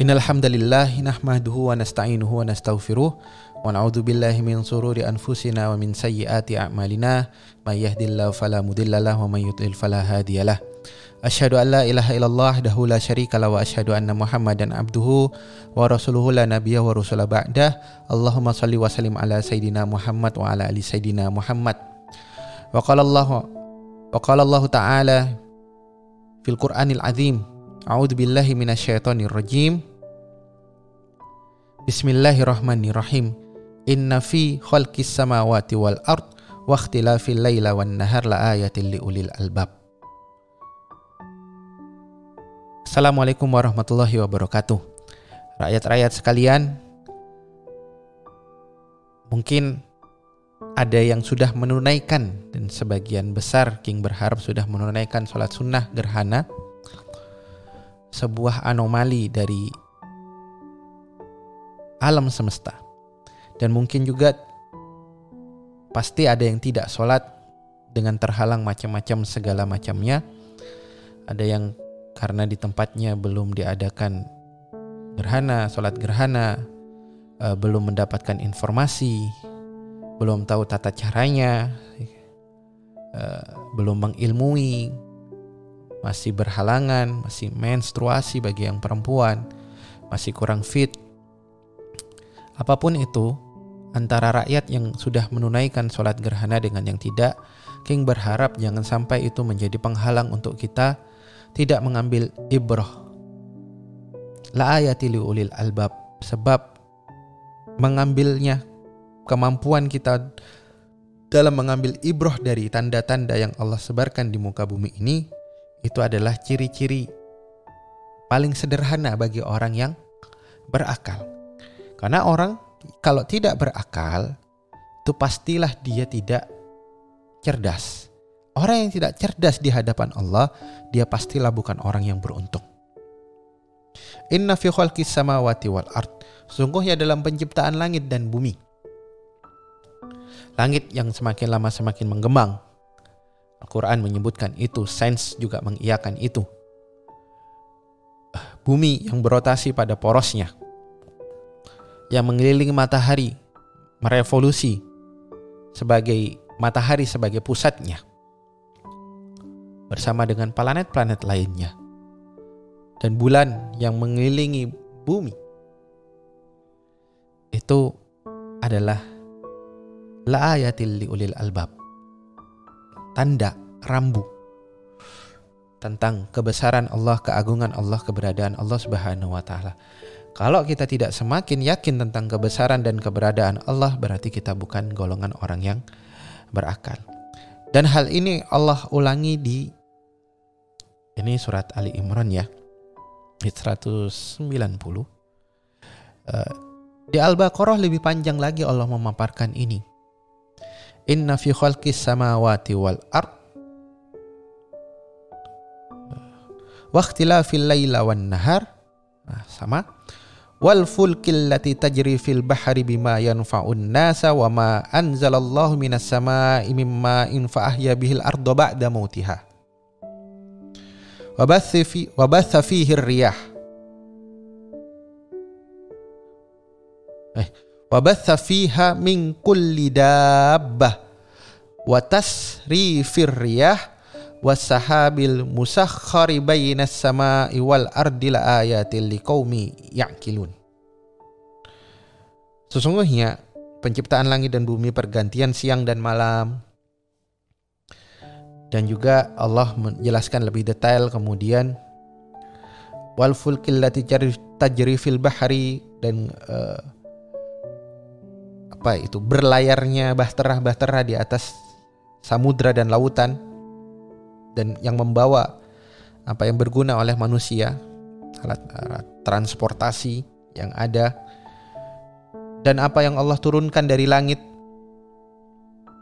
Innal hamdalillah nahmaduhu wa nasta'inuhu wa nastaghfiruh wa na'udzu billahi min sururi anfusina wa min sayyiati a'malina may yahdihillahu fala mudhillalah wa may yudlil fala hadiyalah. Asyhadu an la ilaha illallah wahdahu la syarika wa asyhadu anna Muhammadan abduhu wa rasuluhu la nabiyya wa rasula ba'dah. Allahumma salli wa sallim ala sayidina Muhammad wa ala ali sayidina Muhammad. Wa qala Allah wa qala Allah ta'ala fil Qur'anil azim. A'udzu billahi minasyaitonir rajim. Bismillahirrahmanirrahim. Inna fi khalqis samawati wal ard wa ikhtilafil laila wan nahar la ayatin li ulil albab. Assalamualaikum warahmatullahi wabarakatuh. Rakyat-rakyat sekalian, mungkin ada yang sudah menunaikan dan sebagian besar King berharap sudah menunaikan sholat sunnah gerhana sebuah anomali dari alam semesta. Dan mungkin juga pasti ada yang tidak sholat dengan terhalang macam-macam segala macamnya. Ada yang karena di tempatnya belum diadakan gerhana, sholat gerhana, eh, belum mendapatkan informasi, belum tahu tata caranya, eh, belum mengilmui, masih berhalangan, masih menstruasi bagi yang perempuan, masih kurang fit, Apa pun itu, antara rakyat yang sudah menunaikan sholat gerhana dengan yang tidak, King berharap jangan sampai itu menjadi penghalang untuk kita tidak mengambil ibroh. La ayati ulil albab sebab mengambilnya kemampuan kita dalam mengambil ibroh dari tanda-tanda yang Allah sebarkan di muka bumi ini itu adalah ciri-ciri paling sederhana bagi orang yang berakal. Karena orang kalau tidak berakal, itu pastilah dia tidak cerdas. Orang yang tidak cerdas di hadapan Allah, dia pastilah bukan orang yang beruntung. Inna fi khalqis samawati wal ard. Sungguhnya dalam penciptaan langit dan bumi. Langit yang semakin lama semakin menggembang. Al-Quran menyebutkan itu, sains juga mengiyakan itu. Bumi yang berotasi pada porosnya yang mengelilingi matahari merevolusi sebagai matahari sebagai pusatnya bersama dengan planet-planet lainnya dan bulan yang mengelilingi bumi itu adalah la ayatil liulil albab tanda rambu tentang kebesaran Allah, keagungan Allah, keberadaan Allah Subhanahu wa taala. Kalau kita tidak semakin yakin tentang kebesaran dan keberadaan Allah, berarti kita bukan golongan orang yang berakal. Dan hal ini Allah ulangi di ini surat Ali Imran ya. Ayat 190. Uh, di Al-Baqarah lebih panjang lagi Allah memaparkan ini. Inna fi khalqis samawati wal ard wa ikhtilafil laila wan nahar nah, sama. Wal fulkil lati tajri fil bahri bima yanfa'un nasa wa ma anzalallahu minas sama'i mimma infa ahya bihil arda ba'da mautiha. Wa batha fi fihi riyah. Eh wa batha fiha min kulli dabbah. Wa tasrifir riyah wasahabil musakhkhari bainas sama'i wal ardi la liqaumi ya'qilun. Sesungguhnya penciptaan langit dan bumi pergantian siang dan malam dan juga Allah menjelaskan lebih detail kemudian wal fulkil lati tajri fil bahri dan uh, apa itu berlayarnya bahtera-bahtera di atas samudra dan lautan dan yang membawa apa yang berguna oleh manusia, alat, alat transportasi yang ada dan apa yang Allah turunkan dari langit.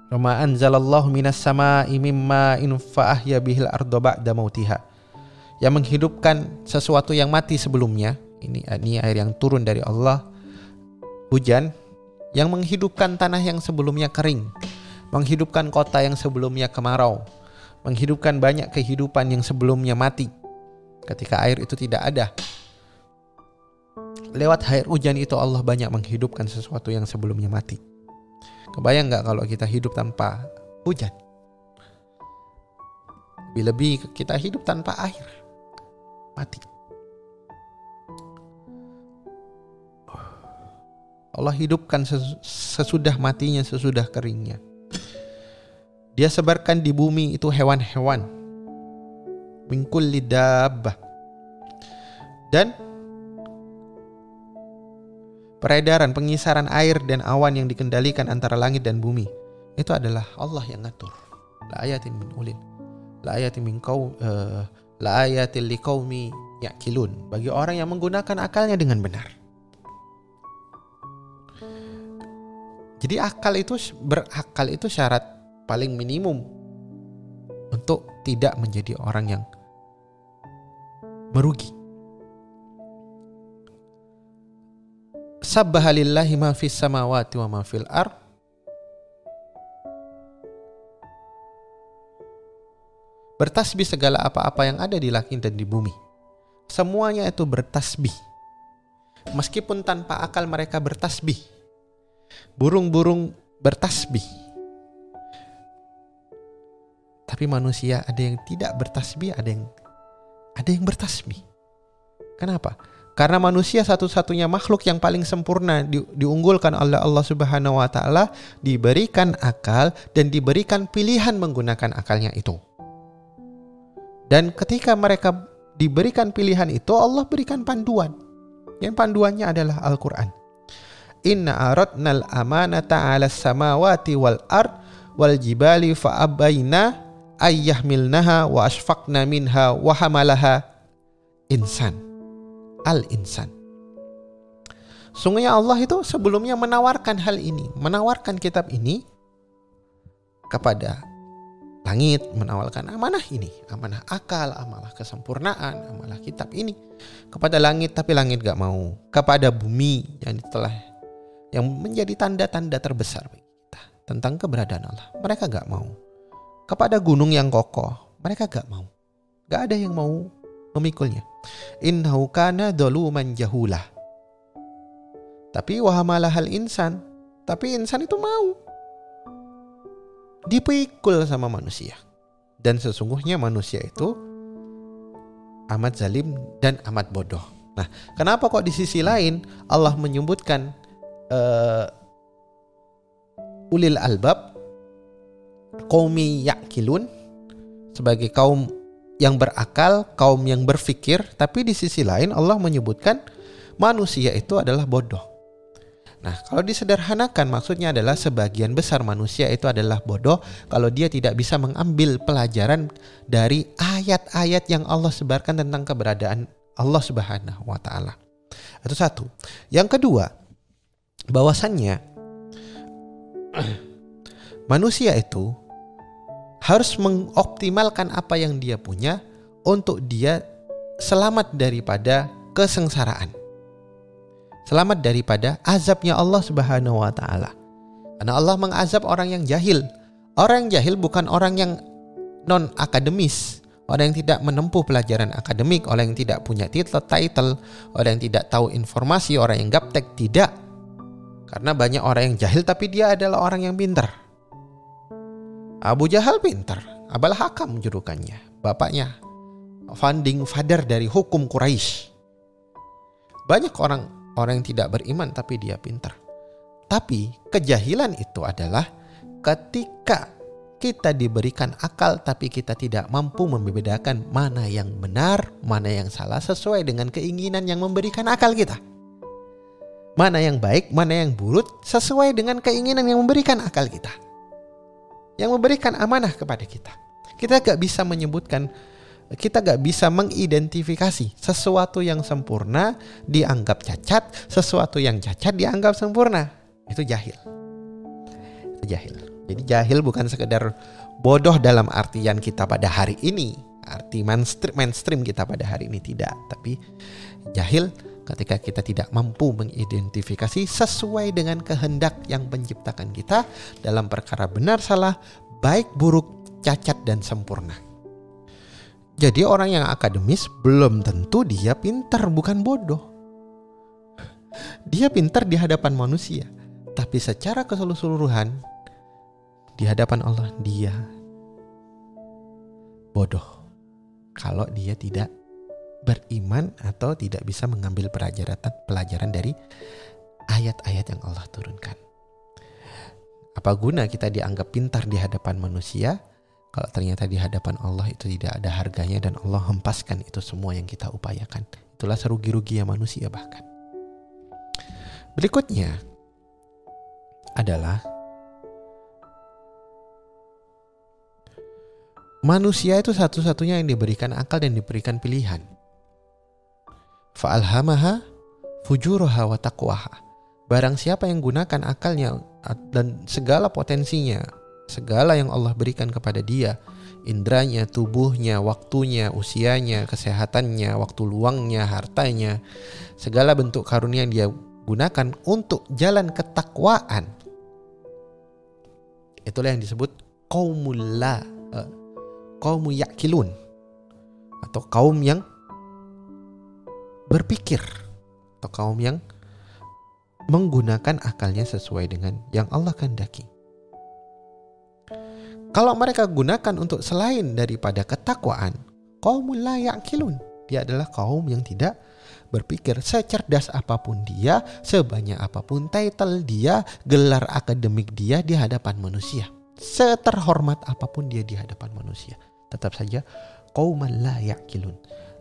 Rama anzalallahu minas sama'i mimma infa'ahya bihil ardo ba'da mautiha. Yang menghidupkan sesuatu yang mati sebelumnya. Ini, ini air yang turun dari Allah. Hujan yang menghidupkan tanah yang sebelumnya kering. Menghidupkan kota yang sebelumnya kemarau menghidupkan banyak kehidupan yang sebelumnya mati ketika air itu tidak ada. Lewat air hujan itu Allah banyak menghidupkan sesuatu yang sebelumnya mati. Kebayang nggak kalau kita hidup tanpa hujan? Lebih-lebih kita hidup tanpa air. Mati. Allah hidupkan sesudah matinya, sesudah keringnya. Dia sebarkan di bumi itu hewan-hewan. Mingkul lidabah. Dan peredaran, pengisaran air dan awan yang dikendalikan antara langit dan bumi. Itu adalah Allah yang ngatur. La ayatin min ulil. La ayatin min kau uh, la ayatin liqaumi yakilun. Bagi orang yang menggunakan akalnya dengan benar. Jadi akal itu berakal itu syarat paling minimum untuk tidak menjadi orang yang merugi. Sabbahalillahi ma fis samawati wa ma fil ar. Bertasbih segala apa-apa yang ada di langit dan di bumi. Semuanya itu bertasbih. Meskipun tanpa akal mereka bertasbih burung-burung bertasbih. Tapi manusia ada yang tidak bertasbih, ada yang ada yang bertasbih. Kenapa? Karena manusia satu-satunya makhluk yang paling sempurna di, diunggulkan oleh Allah Subhanahu wa taala, diberikan akal dan diberikan pilihan menggunakan akalnya itu. Dan ketika mereka diberikan pilihan itu, Allah berikan panduan. Yang panduannya adalah Al-Qur'an. Inna aradnal amanata 'ala samawati wal ard wal jibali fa abaina ayyahmilnaha wa asfaqna minha wa hamalaha insan. Al insan. Sungguhnya Allah itu sebelumnya menawarkan hal ini, menawarkan kitab ini kepada langit, menawarkan amanah ini, amanah akal, amanah kesempurnaan, amanah kitab ini kepada langit, tapi langit gak mau. Kepada bumi yang telah yang menjadi tanda-tanda terbesar bagi kita tentang keberadaan Allah. Mereka gak mau. Kepada gunung yang kokoh, mereka gak mau. Gak ada yang mau memikulnya. Innahu kana doluman jahulah. Tapi wahamalah hal insan. Tapi insan itu mau. Dipikul sama manusia. Dan sesungguhnya manusia itu amat zalim dan amat bodoh. Nah, kenapa kok di sisi lain Allah menyebutkan uh, ulil albab kaumi yakilun sebagai kaum yang berakal, kaum yang berfikir, tapi di sisi lain Allah menyebutkan manusia itu adalah bodoh. Nah, kalau disederhanakan maksudnya adalah sebagian besar manusia itu adalah bodoh kalau dia tidak bisa mengambil pelajaran dari ayat-ayat yang Allah sebarkan tentang keberadaan Allah Subhanahu wa taala. Itu satu. Yang kedua, bahwasannya manusia itu harus mengoptimalkan apa yang dia punya untuk dia selamat daripada kesengsaraan. Selamat daripada azabnya Allah Subhanahu wa taala. Karena Allah mengazab orang yang jahil. Orang yang jahil bukan orang yang non akademis, orang yang tidak menempuh pelajaran akademik, orang yang tidak punya titel, title, orang yang tidak tahu informasi, orang yang gaptek, tidak karena banyak orang yang jahil tapi dia adalah orang yang pintar. Abu Jahal pintar, Abal Hakam julukannya, bapaknya founding father dari hukum Quraisy. Banyak orang orang yang tidak beriman tapi dia pintar. Tapi kejahilan itu adalah ketika kita diberikan akal tapi kita tidak mampu membedakan mana yang benar, mana yang salah sesuai dengan keinginan yang memberikan akal kita mana yang baik, mana yang buruk sesuai dengan keinginan yang memberikan akal kita. Yang memberikan amanah kepada kita. Kita gak bisa menyebutkan, kita gak bisa mengidentifikasi sesuatu yang sempurna dianggap cacat, sesuatu yang cacat dianggap sempurna. Itu jahil. Itu jahil. Jadi jahil bukan sekedar bodoh dalam artian kita pada hari ini, arti mainstream, mainstream kita pada hari ini tidak, tapi jahil ketika kita tidak mampu mengidentifikasi sesuai dengan kehendak yang menciptakan kita dalam perkara benar salah, baik buruk, cacat dan sempurna. Jadi orang yang akademis belum tentu dia pintar bukan bodoh. dia pintar di hadapan manusia, tapi secara keseluruhan di hadapan Allah dia bodoh kalau dia tidak beriman atau tidak bisa mengambil pelajaran pelajaran dari ayat-ayat yang Allah turunkan. Apa guna kita dianggap pintar di hadapan manusia kalau ternyata di hadapan Allah itu tidak ada harganya dan Allah hempaskan itu semua yang kita upayakan. Itulah serugi-ruginya manusia bahkan. Berikutnya adalah manusia itu satu-satunya yang diberikan akal dan diberikan pilihan. Fa'alhamaha fujuraha wa taqwaha. Barang siapa yang gunakan akalnya dan segala potensinya, segala yang Allah berikan kepada dia, indranya, tubuhnya, waktunya, usianya, kesehatannya, waktu luangnya, hartanya, segala bentuk karunia yang dia gunakan untuk jalan ketakwaan. Itulah yang disebut kaumul la, kaum yakilun atau kaum yang berpikir atau kaum yang menggunakan akalnya sesuai dengan yang Allah kehendaki. Kalau mereka gunakan untuk selain daripada ketakwaan, kaum la yakilun. Dia adalah kaum yang tidak berpikir secerdas apa pun dia, sebanyak apa pun title dia, gelar akademik dia di hadapan manusia. Seterhormat apa pun dia di hadapan manusia. Tetap saja kaum la yakilun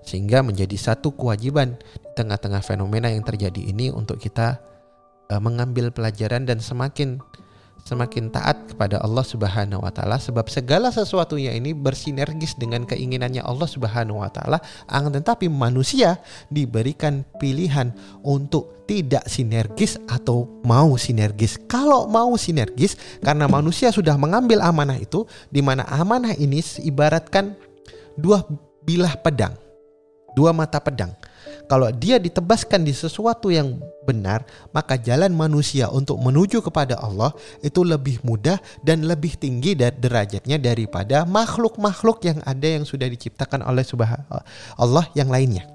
sehingga menjadi satu kewajiban di tengah-tengah fenomena yang terjadi ini untuk kita uh, mengambil pelajaran dan semakin semakin taat kepada Allah Subhanahu wa taala. Sebab segala sesuatunya ini bersinergis dengan keinginannya Allah Subhanahu wa taala. Akan tetapi manusia diberikan pilihan untuk tidak sinergis atau mau sinergis. Kalau mau sinergis karena manusia sudah mengambil amanah itu di mana amanah ini ibaratkan dua bilah pedang dua mata pedang. Kalau dia ditebaskan di sesuatu yang benar, maka jalan manusia untuk menuju kepada Allah itu lebih mudah dan lebih tinggi derajatnya daripada makhluk-makhluk yang ada yang sudah diciptakan oleh Allah yang lainnya.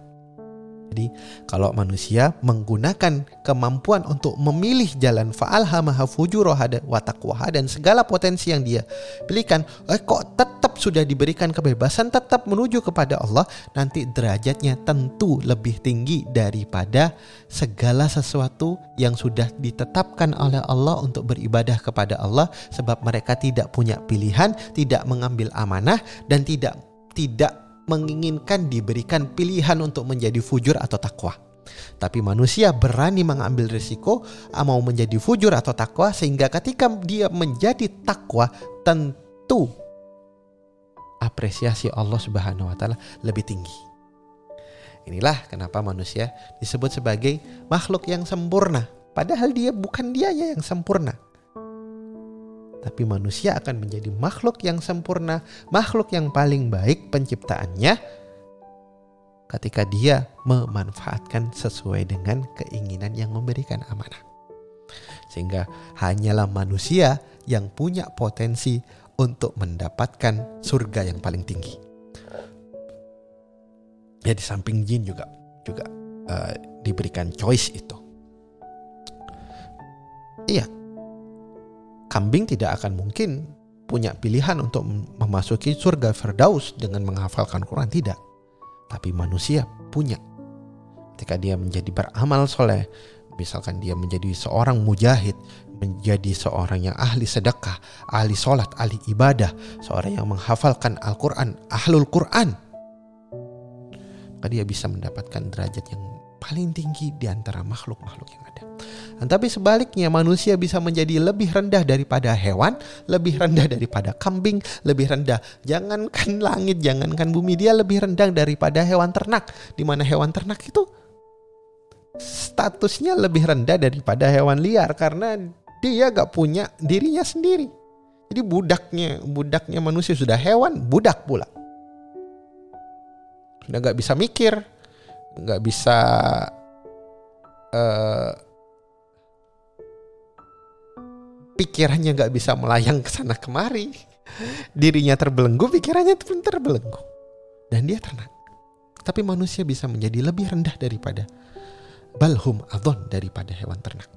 Jadi kalau manusia menggunakan kemampuan untuk memilih jalan fa'alhamaha fujuroha wa taqwaha dan segala potensi yang dia pilihkan, eh kok tetap sudah diberikan kebebasan tetap menuju kepada Allah, nanti derajatnya tentu lebih tinggi daripada segala sesuatu yang sudah ditetapkan oleh Allah untuk beribadah kepada Allah sebab mereka tidak punya pilihan, tidak mengambil amanah dan tidak tidak menginginkan diberikan pilihan untuk menjadi fujur atau takwa. Tapi manusia berani mengambil risiko ah, mau menjadi fujur atau takwa sehingga ketika dia menjadi takwa tentu apresiasi Allah Subhanahu wa taala lebih tinggi. Inilah kenapa manusia disebut sebagai makhluk yang sempurna, padahal dia bukan dia yang sempurna tapi manusia akan menjadi makhluk yang sempurna, makhluk yang paling baik penciptaannya ketika dia memanfaatkan sesuai dengan keinginan yang memberikan amanah. Sehingga hanyalah manusia yang punya potensi untuk mendapatkan surga yang paling tinggi. Ya di samping jin juga juga uh, diberikan choice itu. Iya, kambing tidak akan mungkin punya pilihan untuk memasuki surga Firdaus dengan menghafalkan Quran tidak. Tapi manusia punya. Ketika dia menjadi beramal soleh, misalkan dia menjadi seorang mujahid, menjadi seorang yang ahli sedekah, ahli sholat, ahli ibadah, seorang yang menghafalkan Al-Quran, ahlul Quran, maka dia bisa mendapatkan derajat yang paling tinggi di antara makhluk-makhluk yang ada. Dan tapi sebaliknya manusia bisa menjadi lebih rendah daripada hewan, lebih rendah daripada kambing, lebih rendah. Jangankan langit, jangankan bumi, dia lebih rendah daripada hewan ternak. Di mana hewan ternak itu statusnya lebih rendah daripada hewan liar karena dia gak punya dirinya sendiri. Jadi budaknya, budaknya manusia sudah hewan, budak pula. Sudah gak bisa mikir, nggak bisa uh, pikirannya nggak bisa melayang ke sana kemari dirinya terbelenggu pikirannya pun terbelenggu dan dia ternak tapi manusia bisa menjadi lebih rendah daripada balhum adon daripada hewan ternak.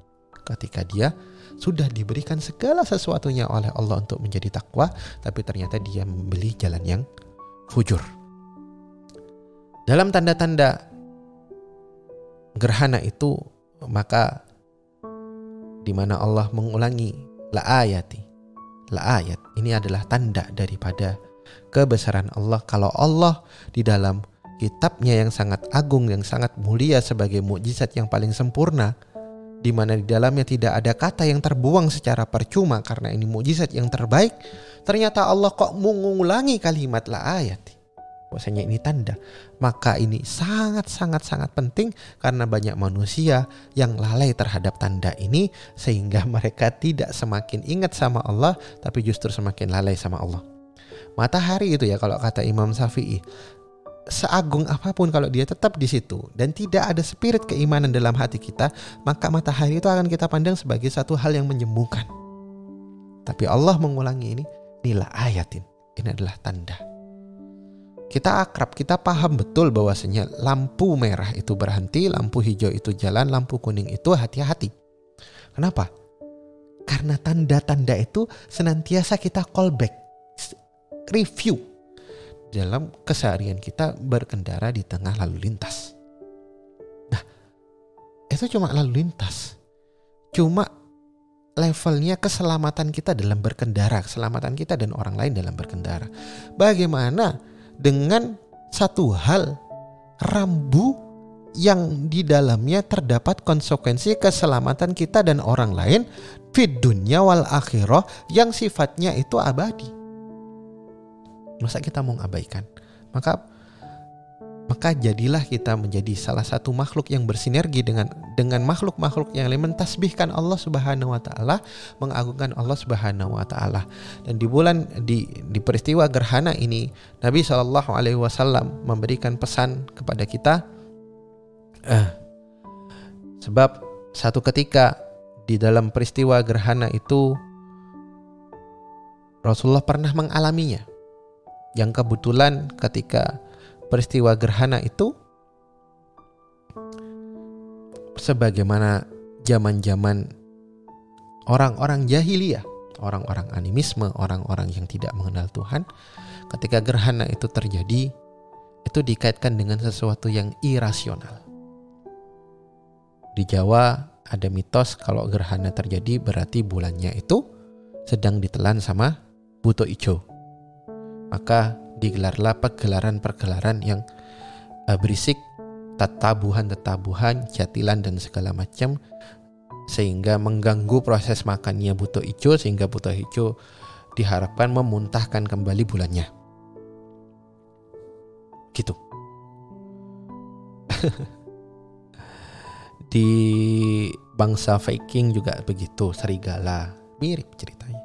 Ketika dia sudah diberikan segala sesuatunya oleh Allah untuk menjadi takwa, tapi ternyata dia membeli jalan yang fujur. Dalam tanda-tanda gerhana itu maka di mana Allah mengulangi la ayati la ayat ini adalah tanda daripada kebesaran Allah kalau Allah di dalam kitabnya yang sangat agung yang sangat mulia sebagai mukjizat yang paling sempurna di mana di dalamnya tidak ada kata yang terbuang secara percuma karena ini mujizat yang terbaik, ternyata Allah kok mengulangi kalimat la ayat. Bahwasanya ini tanda. Maka ini sangat-sangat-sangat penting karena banyak manusia yang lalai terhadap tanda ini sehingga mereka tidak semakin ingat sama Allah tapi justru semakin lalai sama Allah. Matahari itu ya kalau kata Imam Syafi'i seagung apa pun kalau dia tetap di situ dan tidak ada spirit keimanan dalam hati kita, maka matahari itu akan kita pandang sebagai satu hal yang menyembuhkan. Tapi Allah mengulangi ini, inilah ayatin. Ini adalah tanda. Kita akrab, kita paham betul bahwasanya lampu merah itu berhenti, lampu hijau itu jalan, lampu kuning itu hati-hati. Kenapa? Karena tanda-tanda itu senantiasa kita callback, review, dalam keseharian kita berkendara di tengah lalu lintas. Nah, itu cuma lalu lintas. Cuma levelnya keselamatan kita dalam berkendara, keselamatan kita dan orang lain dalam berkendara. Bagaimana dengan satu hal rambu yang di dalamnya terdapat konsekuensi keselamatan kita dan orang lain fit dunia wal akhirah yang sifatnya itu abadi. Masa kita mau abaikan? Maka maka jadilah kita menjadi salah satu makhluk yang bersinergi dengan dengan makhluk-makhluk yang lain mentasbihkan Allah Subhanahu wa taala, mengagungkan Allah Subhanahu wa taala. Dan di bulan di di peristiwa gerhana ini Nabi Shallallahu alaihi wasallam memberikan pesan kepada kita eh, sebab satu ketika di dalam peristiwa gerhana itu Rasulullah pernah mengalaminya yang kebetulan ketika peristiwa gerhana itu sebagaimana zaman-zaman orang-orang jahiliyah, orang-orang animisme, orang-orang yang tidak mengenal Tuhan, ketika gerhana itu terjadi, itu dikaitkan dengan sesuatu yang irasional. Di Jawa ada mitos kalau gerhana terjadi berarti bulannya itu sedang ditelan sama buto ijo maka digelarlah pergelaran-pergelaran yang uh, berisik tatabuhan-tatabuhan, jatilan dan segala macam sehingga mengganggu proses makannya buto hijau sehingga buto hijau diharapkan memuntahkan kembali bulannya. Gitu. Di bangsa Viking juga begitu, serigala, mirip ceritanya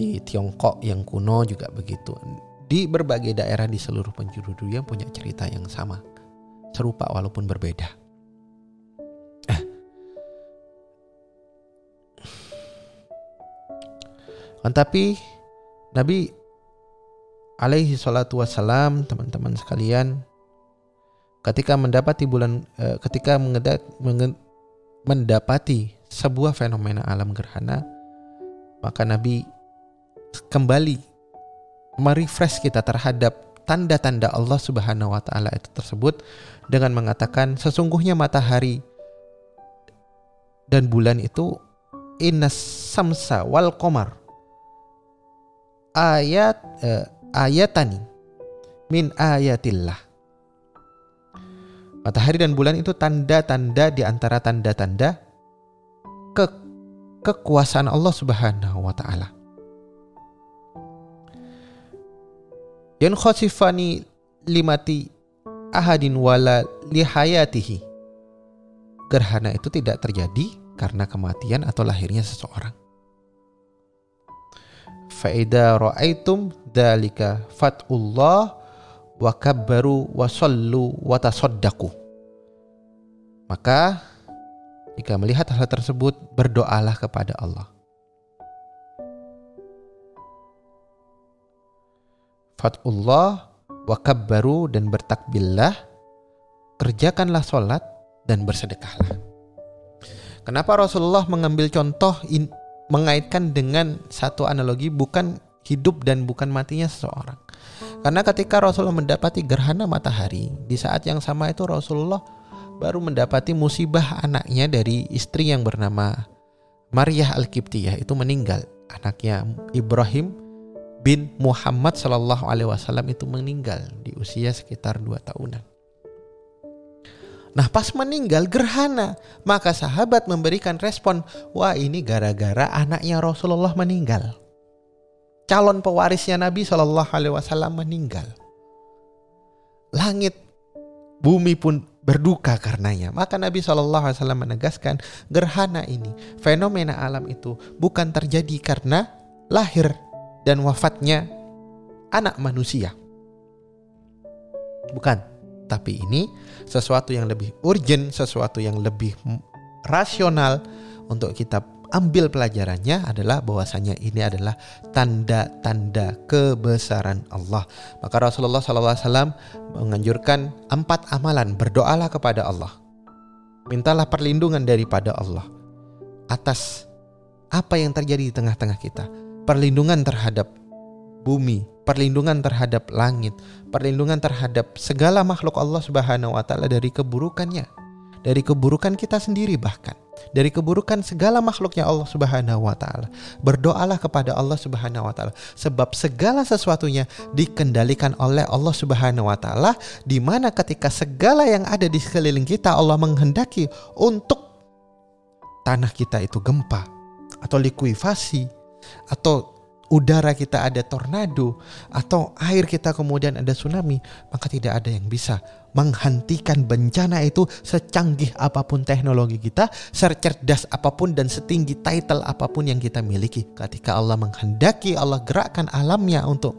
di Tiongkok yang kuno juga begitu. Di berbagai daerah di seluruh penjuru dunia punya cerita yang sama, serupa walaupun berbeda. Eh. Kan tapi Nabi alaihi salatu wassalam teman-teman sekalian ketika mendapati bulan eh, ketika mendapati sebuah fenomena alam gerhana maka Nabi kembali merefresh kita terhadap tanda-tanda Allah Subhanahu wa taala itu tersebut dengan mengatakan sesungguhnya matahari dan bulan itu innas samsa wal komar ayat eh, ayatani min ayatillah. Matahari dan bulan itu tanda-tanda di antara tanda-tanda ke kekuasaan Allah Subhanahu wa taala Yan khosifani limati ahadin wala lihayatihi. Gerhana itu tidak terjadi karena kematian atau lahirnya seseorang. Faida ra'aitum dalika fatullah wa kabbaru wa sallu wa tasaddaqu. Maka jika melihat hal tersebut berdoalah kepada Allah. Fatullah wa kabbaru dan bertakbillah kerjakanlah sholat dan bersedekahlah. Kenapa Rasulullah mengambil contoh in, mengaitkan dengan satu analogi bukan hidup dan bukan matinya seseorang. Karena ketika Rasulullah mendapati gerhana matahari, di saat yang sama itu Rasulullah baru mendapati musibah anaknya dari istri yang bernama Maryah Al-Kiptiyah itu meninggal. Anaknya Ibrahim bin Muhammad Shallallahu Alaihi Wasallam itu meninggal di usia sekitar dua tahunan. Nah pas meninggal gerhana Maka sahabat memberikan respon Wah ini gara-gara anaknya Rasulullah meninggal Calon pewarisnya Nabi Shallallahu Alaihi Wasallam meninggal Langit Bumi pun berduka karenanya. Maka Nabi Shallallahu Alaihi Wasallam menegaskan gerhana ini, fenomena alam itu bukan terjadi karena lahir dan wafatnya anak manusia. Bukan, tapi ini sesuatu yang lebih urgent, sesuatu yang lebih rasional untuk kita ambil pelajarannya adalah bahwasanya ini adalah tanda-tanda kebesaran Allah. Maka Rasulullah SAW menganjurkan empat amalan berdoalah kepada Allah. Mintalah perlindungan daripada Allah atas apa yang terjadi di tengah-tengah kita. Perlindungan terhadap bumi, perlindungan terhadap langit, perlindungan terhadap segala makhluk Allah Subhanahu wa taala dari keburukannya, dari keburukan kita sendiri bahkan dari keburukan segala makhluknya Allah Subhanahu wa taala. Berdoalah kepada Allah Subhanahu wa taala sebab segala sesuatunya dikendalikan oleh Allah Subhanahu wa taala di mana ketika segala yang ada di sekeliling kita Allah menghendaki untuk tanah kita itu gempa atau likuifasi atau udara kita ada tornado atau air kita kemudian ada tsunami, maka tidak ada yang bisa menghentikan bencana itu secanggih apa pun teknologi kita, secerdas apa pun dan setinggi title apa pun yang kita miliki. Ketika Allah menghendaki, Allah gerakkan alamnya untuk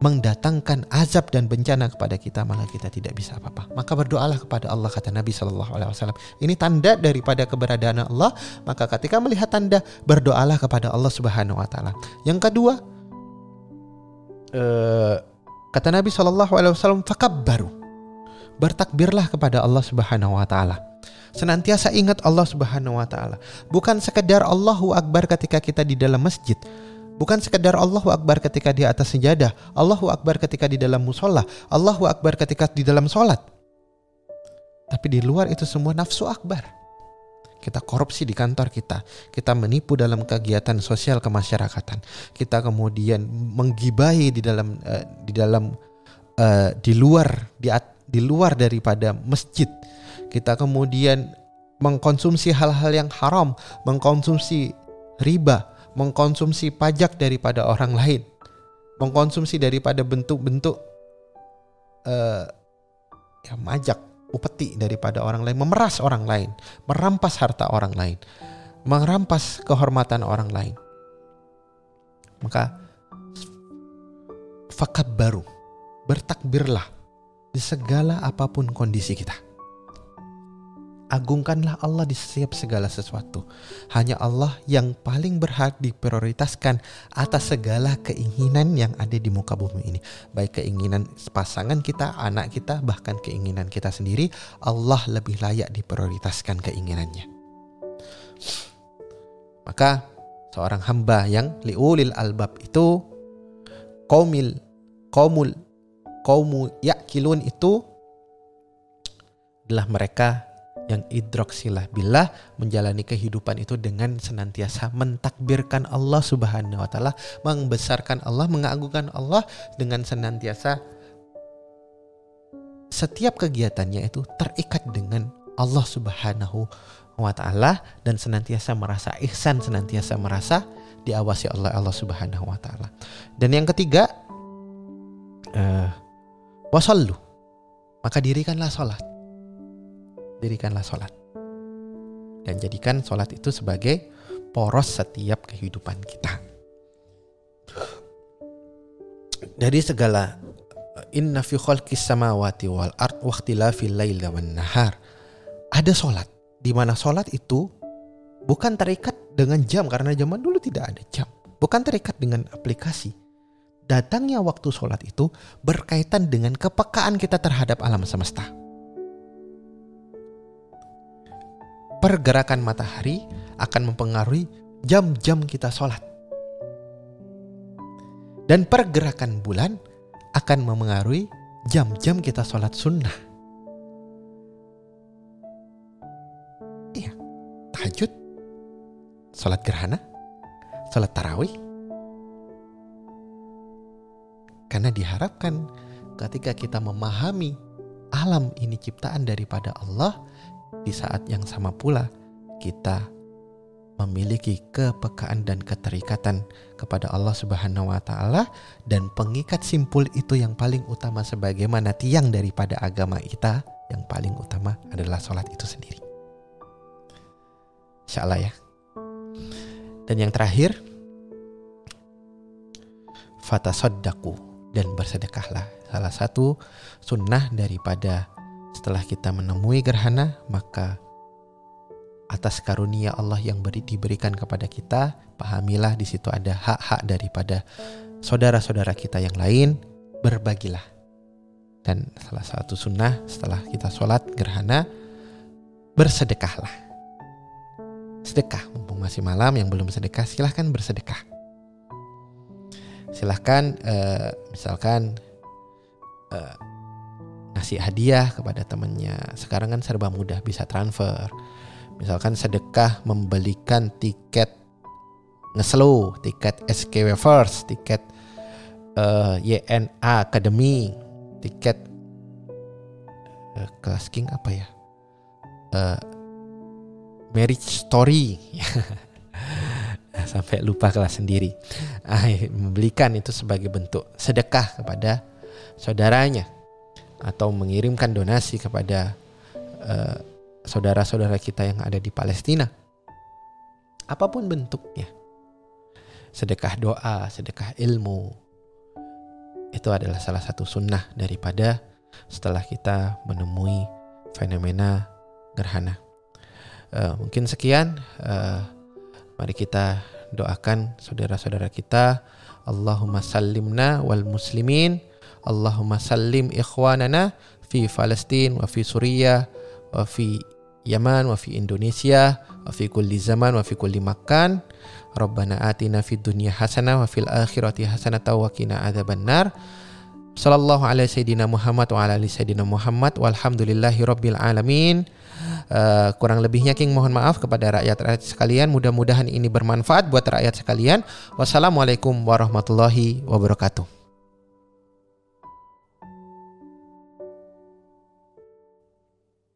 mendatangkan azab dan bencana kepada kita malah kita tidak bisa apa-apa. Maka berdoalah kepada Allah kata Nabi Shallallahu Alaihi Wasallam. Ini tanda daripada keberadaan Allah. Maka ketika melihat tanda berdoalah kepada Allah Subhanahu Wa Taala. Yang kedua, uh, kata Nabi Shallallahu Alaihi Wasallam baru bertakbirlah kepada Allah Subhanahu Wa Taala. Senantiasa ingat Allah Subhanahu Wa Taala. Bukan sekedar Allahu Akbar ketika kita di dalam masjid, Bukan sekedar Allahu Akbar ketika di atas sejadah, Allahu Akbar ketika di dalam musola, Allahu Akbar ketika di dalam sholat. Tapi di luar itu semua nafsu akbar. Kita korupsi di kantor kita, kita menipu dalam kegiatan sosial kemasyarakatan, kita kemudian menggibahi di dalam uh, di dalam uh, di luar di, di luar daripada masjid. Kita kemudian mengkonsumsi hal-hal yang haram, mengkonsumsi riba, mengkonsumsi pajak daripada orang lain, mengkonsumsi daripada bentuk-bentuk uh, ya majak, upeti daripada orang lain, memeras orang lain, merampas harta orang lain, merampas kehormatan orang lain. Maka fakat baru bertakbirlah di segala apa pun kondisi kita. Agungkanlah Allah di setiap segala sesuatu. Hanya Allah yang paling berhak diprioritaskan atas segala keinginan yang ada di muka bumi ini. Baik keinginan pasangan kita, anak kita, bahkan keinginan kita sendiri, Allah lebih layak diprioritaskan keinginannya. Maka seorang hamba yang liulil albab itu kaumil kaumul kaumu yakilun itu adalah mereka yang idroksilah bila menjalani kehidupan itu dengan senantiasa mentakbirkan Allah Subhanahu wa taala, membesarkan Allah, mengagungkan Allah dengan senantiasa setiap kegiatannya itu terikat dengan Allah Subhanahu wa taala dan senantiasa merasa ihsan, senantiasa merasa diawasi oleh Allah Subhanahu wa taala. Dan yang ketiga uh, wasallu. Maka dirikanlah salat dirikanlah sholat. Dan jadikan sholat itu sebagai poros setiap kehidupan kita. Dari segala inna fi khalqis samawati wal ard wa ikhtilafil laili wan nahar. Ada sholat di mana sholat itu bukan terikat dengan jam karena zaman dulu tidak ada jam. Bukan terikat dengan aplikasi. Datangnya waktu sholat itu berkaitan dengan kepekaan kita terhadap alam semesta pergerakan matahari akan mempengaruhi jam-jam kita sholat. Dan pergerakan bulan akan mempengaruhi jam-jam kita sholat sunnah. Iya, tahajud, sholat gerhana, sholat tarawih. Karena diharapkan ketika kita memahami alam ini ciptaan daripada Allah, di saat yang sama pula kita memiliki kepekaan dan keterikatan kepada Allah Subhanahu wa taala dan pengikat simpul itu yang paling utama sebagaimana tiang daripada agama kita yang paling utama adalah sholat itu sendiri. Insya Allah ya. Dan yang terakhir, fatasaddaku dan bersedekahlah. Salah satu sunnah daripada setelah kita menemui gerhana, maka atas karunia Allah yang beri, diberikan kepada kita, pahamilah di situ ada hak-hak daripada saudara-saudara kita yang lain, berbagilah. Dan salah satu sunnah setelah kita sholat gerhana, bersedekahlah. Sedekah, mumpung masih malam yang belum sedekah, silahkan bersedekah. Silahkan, uh, misalkan uh, ngasih hadiah kepada temannya. Sekarang kan serba mudah, bisa transfer Misalkan sedekah membelikan tiket ngeslow, tiket SKW First, tiket uh, eh, YNA Academy, tiket uh, kelas King apa ya? Uh, marriage Story. Sampai lupa kelas sendiri. Ah, membelikan itu sebagai bentuk sedekah kepada saudaranya atau mengirimkan donasi kepada uh, saudara-saudara kita yang ada di Palestina. Apa pun bentuknya. Sedekah doa, sedekah ilmu. Itu adalah salah satu sunnah daripada setelah kita menemui fenomena gerhana. Uh, mungkin sekian. Uh, mari kita doakan saudara-saudara kita. Allahumma sallimna wal muslimin. Allahumma sallim ikhwanana fi Palestin wa fi Suriah wa fi Yaman wa fi Indonesia wa fi kulli zaman wa fi kulli makan Rabbana atina fid dunya hasanah wa fil akhirati hasanah wa qina adzabannar Sallallahu ala sayyidina Muhammad wa ala ali sayyidina Muhammad walhamdulillahi rabbil alamin Uh, kurang lebihnya King mohon maaf kepada rakyat-rakyat sekalian. Mudah-mudahan ini bermanfaat buat rakyat sekalian. Wassalamualaikum warahmatullahi wabarakatuh.